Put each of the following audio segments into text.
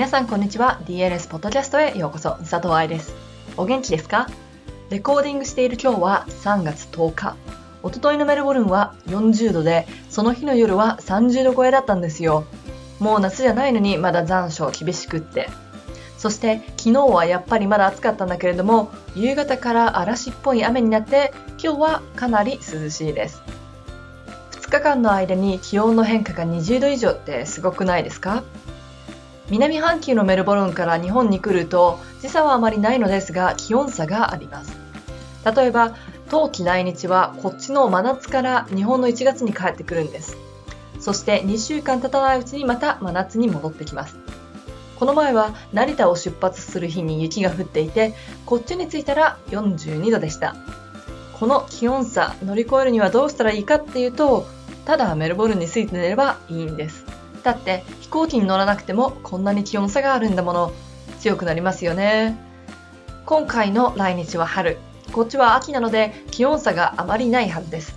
皆さんこんにちは。DLS ポッドキャストへようこそ。佐藤愛です。お元気ですか？レコーディングしている今日は3月10日おとといのメルボルンは40度でその日の夜は30度超えだったんですよ。もう夏じゃないのにまだ残暑厳しくって。そして昨日はやっぱりまだ暑かったんだけれども夕方から嵐っぽい雨になって今日はかなり涼しいです。2日間の間に気温の変化が20度以上ってすごくないですか？南半球のメルボルンから日本に来ると時差はあまりないのですが気温差があります。例えば冬季来日はこっちの真夏から日本の1月に帰ってくるんです。そして2週間経たないうちにまた真夏に戻ってきます。この前は成田を出発する日に雪が降っていてこっちに着いたら42度でした。この気温差乗り越えるにはどうしたらいいかっていうとただメルボルンに着いて寝ればいいんです。だって飛行機に乗らなくてもこんなに気温差があるんだもの。強くなりますよね。今回の来日は春。こっちは秋なので気温差があまりないはずです。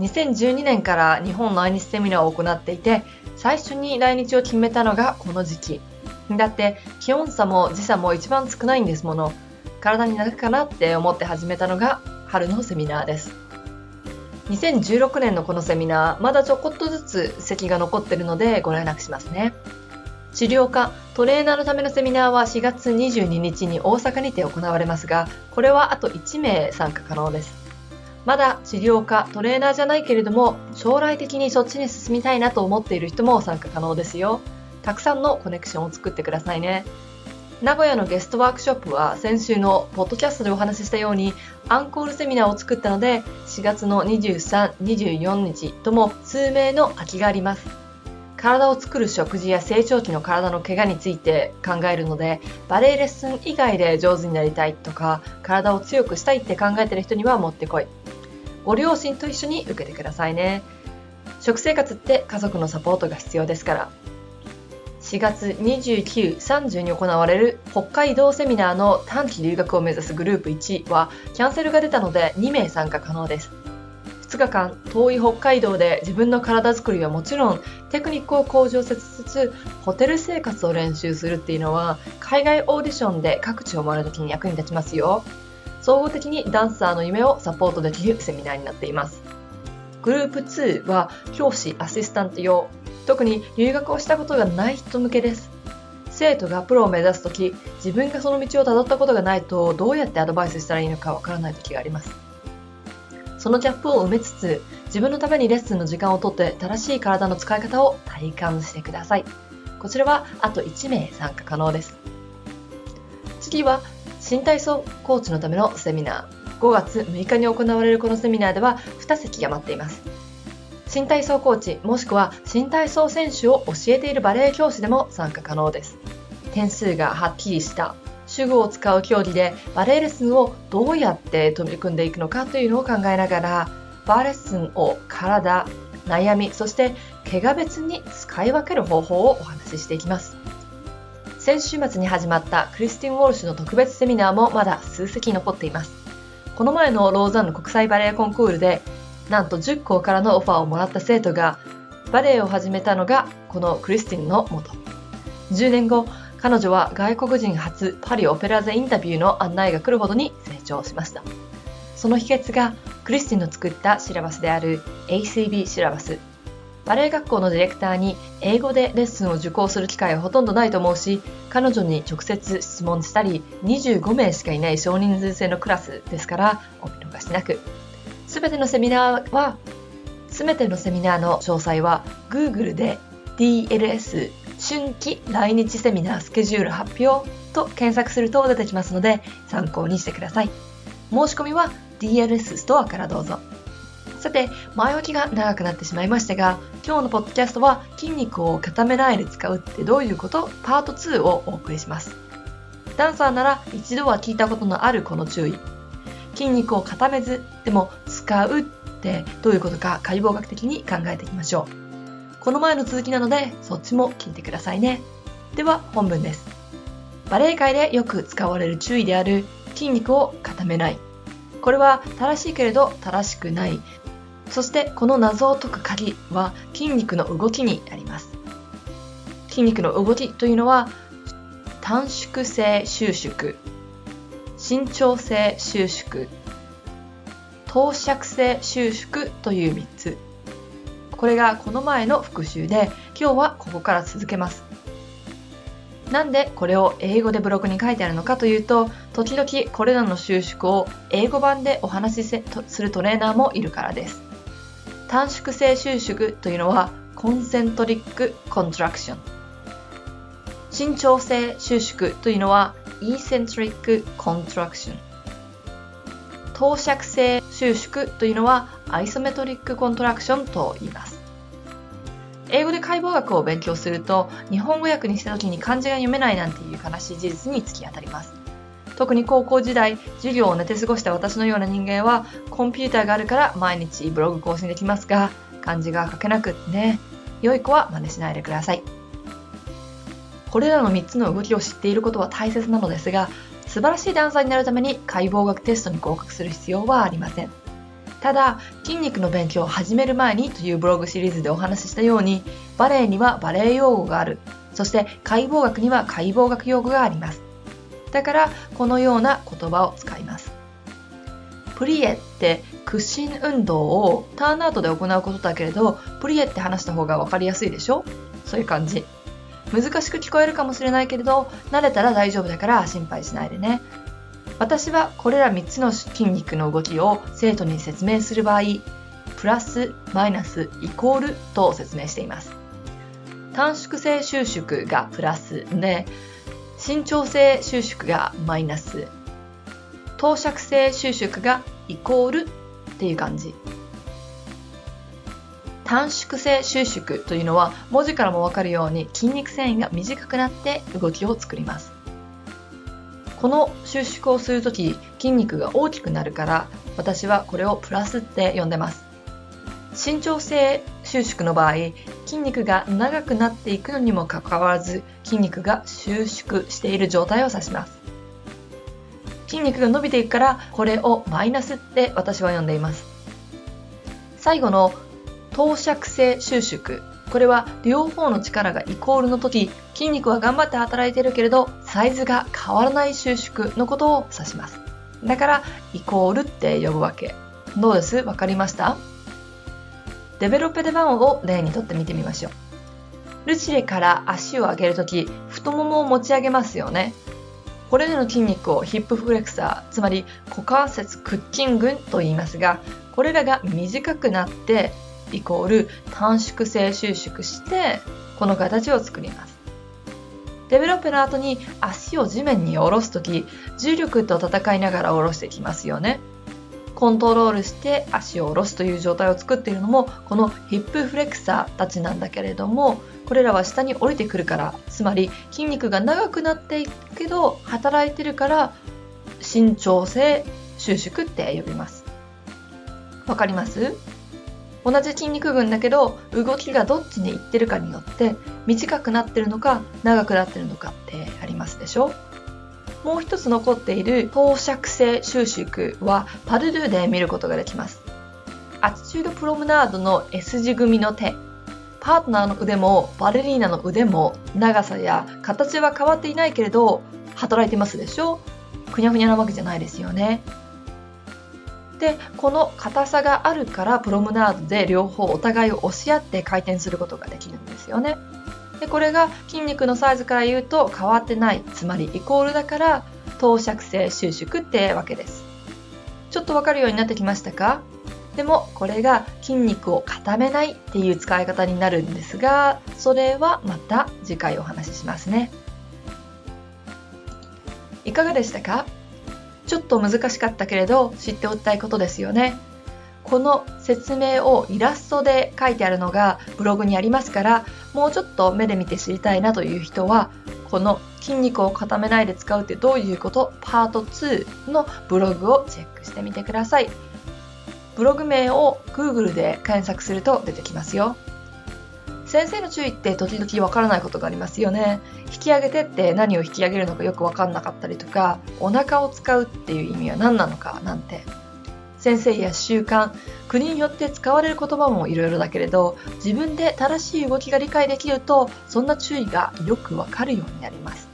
2012年から日本来日セミナーを行っていて最初に来日を決めたのがこの時期。だって気温差も時差も一番少ないんですもの。体に泣くかなって思って始めたのが春のセミナーです。2016年のこのセミナー、まだちょこっとずつ席が残ってるのでご連絡しますね。治療科、トレーナーのためのセミナーは4月22日に大阪にて行われますが、これはあと1名参加可能です。まだ治療科、トレーナーじゃないけれども、将来的にそっちに進みたいなと思っている人も参加可能ですよ。たくさんのコネクションを作ってくださいね。名古屋のゲストワークショップは先週のポッドキャストでお話ししたようにアンコールセミナーを作ったので4月の23、24日とも数名の空きがあります。体を作る食事や成長期の体の怪我について考えるのでバレエレッスン以外で上手になりたいとか体を強くしたいって考えてる人には持ってこい。ご両親と一緒に受けてくださいね。食生活って家族のサポートが必要ですから4月29、30に行われる北海道セミナーの短期留学を目指すグループ1はキャンセルが出たので2名参加可能です。2日間遠い北海道で自分の体づくりはもちろんテクニックを向上せつつホテル生活を練習するっていうのは海外オーディションで各地を回るときに役に立ちますよ。総合的にダンサーの夢をサポートできるセミナーになっています。グループ2は教師アシスタント用特に留学をしたことがない人向けです。生徒がプロを目指すとき、自分がその道をたどったことがないと、どうやってアドバイスしたらいいのかわからないときがあります。そのギャップを埋めつつ、自分のためにレッスンの時間をとって正しい体の使い方を体感してください。こちらはあと1名参加可能です。次は、新体操コーチのためのセミナー。5月6日に行われるこのセミナーでは2席が待っています。新体操コーチもしくは新体操選手を教えているバレエ教師でも参加可能です。点数がはっきりした手具を使う競技でバレエレッスンをどうやって取り組んでいくのかというのを考えながらバーレッスンを体、悩み、そして怪我別に使い分ける方法をお話ししていきます。先週末に始まったクリスティン・ウォルシュの特別セミナーもまだ数席残っています。この前のローザンヌ国際バレエコンクールでなんと10校からのオファーをもらった生徒がバレエを始めたのがこのクリスティンのもと10年後彼女は外国人初パリオペラ座インタビューの案内が来るほどに成長しました。その秘訣がクリスティンの作ったシラバスである ACB シラバス。バレエ学校のディレクターに英語でレッスンを受講する機会はほとんどないと思うし彼女に直接質問したり25名しかいない少人数制のクラスですからお見逃しなく。すべてのセミナーは、すべてのセミナーの詳細は Google で DLS 春季来日セミナースケジュール発表と検索すると出てきますので参考にしてください。申し込みは DLS ストアからどうぞ。さて、前置きが長くなってしまいましたが、今日のポッドキャストは筋肉を固めないで使うってどういうこと？パート2をお送りします。ダンサーなら一度は聞いたことのあるこの注意。筋肉を固めず、でも使うってどういうことか解剖学的に考えていきましょう。この前の続きなので、そっちも聞いてくださいね。では本文です。バレエ界でよく使われる注意である筋肉を固めない。これは正しいけれど正しくない。そしてこの謎を解く鍵は筋肉の動きにあります。筋肉の動きというのは短縮性収縮、伸長性収縮、等尺性収縮という3つ。これがこの前の復習で、今日はここから続けます。なんでこれを英語でブログに書いてあるのかというと、時々これらの収縮を英語版でお話しするトレーナーもいるからです。短縮性収縮というのはコンセントリックコントラクション。伸長性収縮というのはイーセントリックコントラクション。等尺性収縮というのはアイソメトリックコントラクションと言います。英語で解剖学を勉強すると、日本語訳にした時に漢字が読めないなんていう悲しい事実に突き当たります。特に高校時代、授業を寝て過ごした私のような人間は、コンピューターがあるから毎日ブログ更新できますが、漢字が書けなくってね、良い子は真似しないでください。これらの3つの動きを知っていることは大切なのですが、素晴らしいダンサーになるために解剖学テストに合格する必要はありません。ただ筋肉の勉強を始める前にというブログシリーズでお話ししたようにバレエにはバレエ用語がある。そして解剖学には解剖学用語があります。だからこのような言葉を使います。プリエって屈伸運動をターンアウトで行うことだけれどプリエって話した方が分かりやすいでしょ？そういう感じ。難しく聞こえるかもしれないけれど慣れたら大丈夫だから心配しないでね私はこれら3つの筋肉の動きを生徒に説明する場合、プラス、マイナス、イコールと説明しています。短縮性収縮がプラスで、伸長性収縮がマイナス、等尺性収縮がイコールっていう感じ。短縮性収縮というのは文字からもわかるように筋肉繊維が短くなって動きを作ります。この収縮をするとき筋肉が大きくなるから私はこれをプラスって呼んでます。伸長性収縮の場合筋肉が長くなっていくのにもかかわらず筋肉が収縮している状態を指します。筋肉が伸びていくからこれをマイナスって私は呼んでいます。最後の等尺性収縮。これは両方の力がイコールの時筋肉は頑張って働いてるけれどサイズが変わらない収縮のことを指します。だからイコールって呼ぶわけ。どうです？わかりました？デベロッペデバンを例にとって見てみましょう。ルチレから足を上げるとき太ももを持ち上げますよね。これらの筋肉をヒップフレクサーつまり股関節屈筋群と言いますがこれらが短くなってイコール短縮性収縮してこの形を作ります。デベロッペの後に足を地面に下ろす時重力と戦いながら下ろしてきますよね。コントロールして足を下ろすという状態を作っているのもこのヒップフレクサーたちなんだけれどもこれらは下に降りてくるからつまり筋肉が長くなっていくけど働いてるから伸長性収縮って呼びます。わかります？同じ筋肉群だけど動きがどっちに行ってるかによって短くなってるのか長くなってるのかってありますでしょ？もう一つ残っている等尺性収縮はパルドゥで見ることができます。アチチュードプロムナードの S 字組の手。パートナーの腕もバレリーナの腕も長さや形は変わっていないけれど働いてますでしょ？ふにゃふにゃなわけじゃないですよね。でこの硬さがあるからプロムナードで両方お互いを押し合って回転することができるんですよね。でこれが筋肉のサイズから言うと変わってないつまりイコールだから等尺性収縮ってわけです。ちょっとわかるようになってきましたか？でもこれが筋肉を固めないっていう使い方になるんですがそれはまた次回お話ししますね。いかがでしたか？ちょっと難しかったけれど知っておきたいことですよね。この説明をイラストで書いてあるのがブログにありますからもうちょっと目で見て知りたいなという人はこの筋肉を固めないで使うってどういうこと？パート2のブログをチェックしてみてください。ブログ名を Google で検索すると出てきますよ。先生の注意って時々わからないことがありますよね。引き上げてって何を引き上げるのかよくわかんなかったりとか、お腹を使うっていう意味は何なのかなんて。先生や習慣、国によって使われる言葉もいろいろだけれど、自分で正しい動きが理解できると、そんな注意がよくわかるようになります。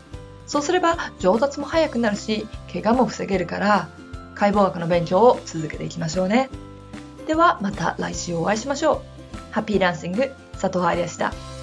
そうすれば上達も早くなるし、怪我も防げるから、解剖学の勉強を続けていきましょうね。ではまた来週お会いしましょう。ハッピーランシング佐藤愛でした。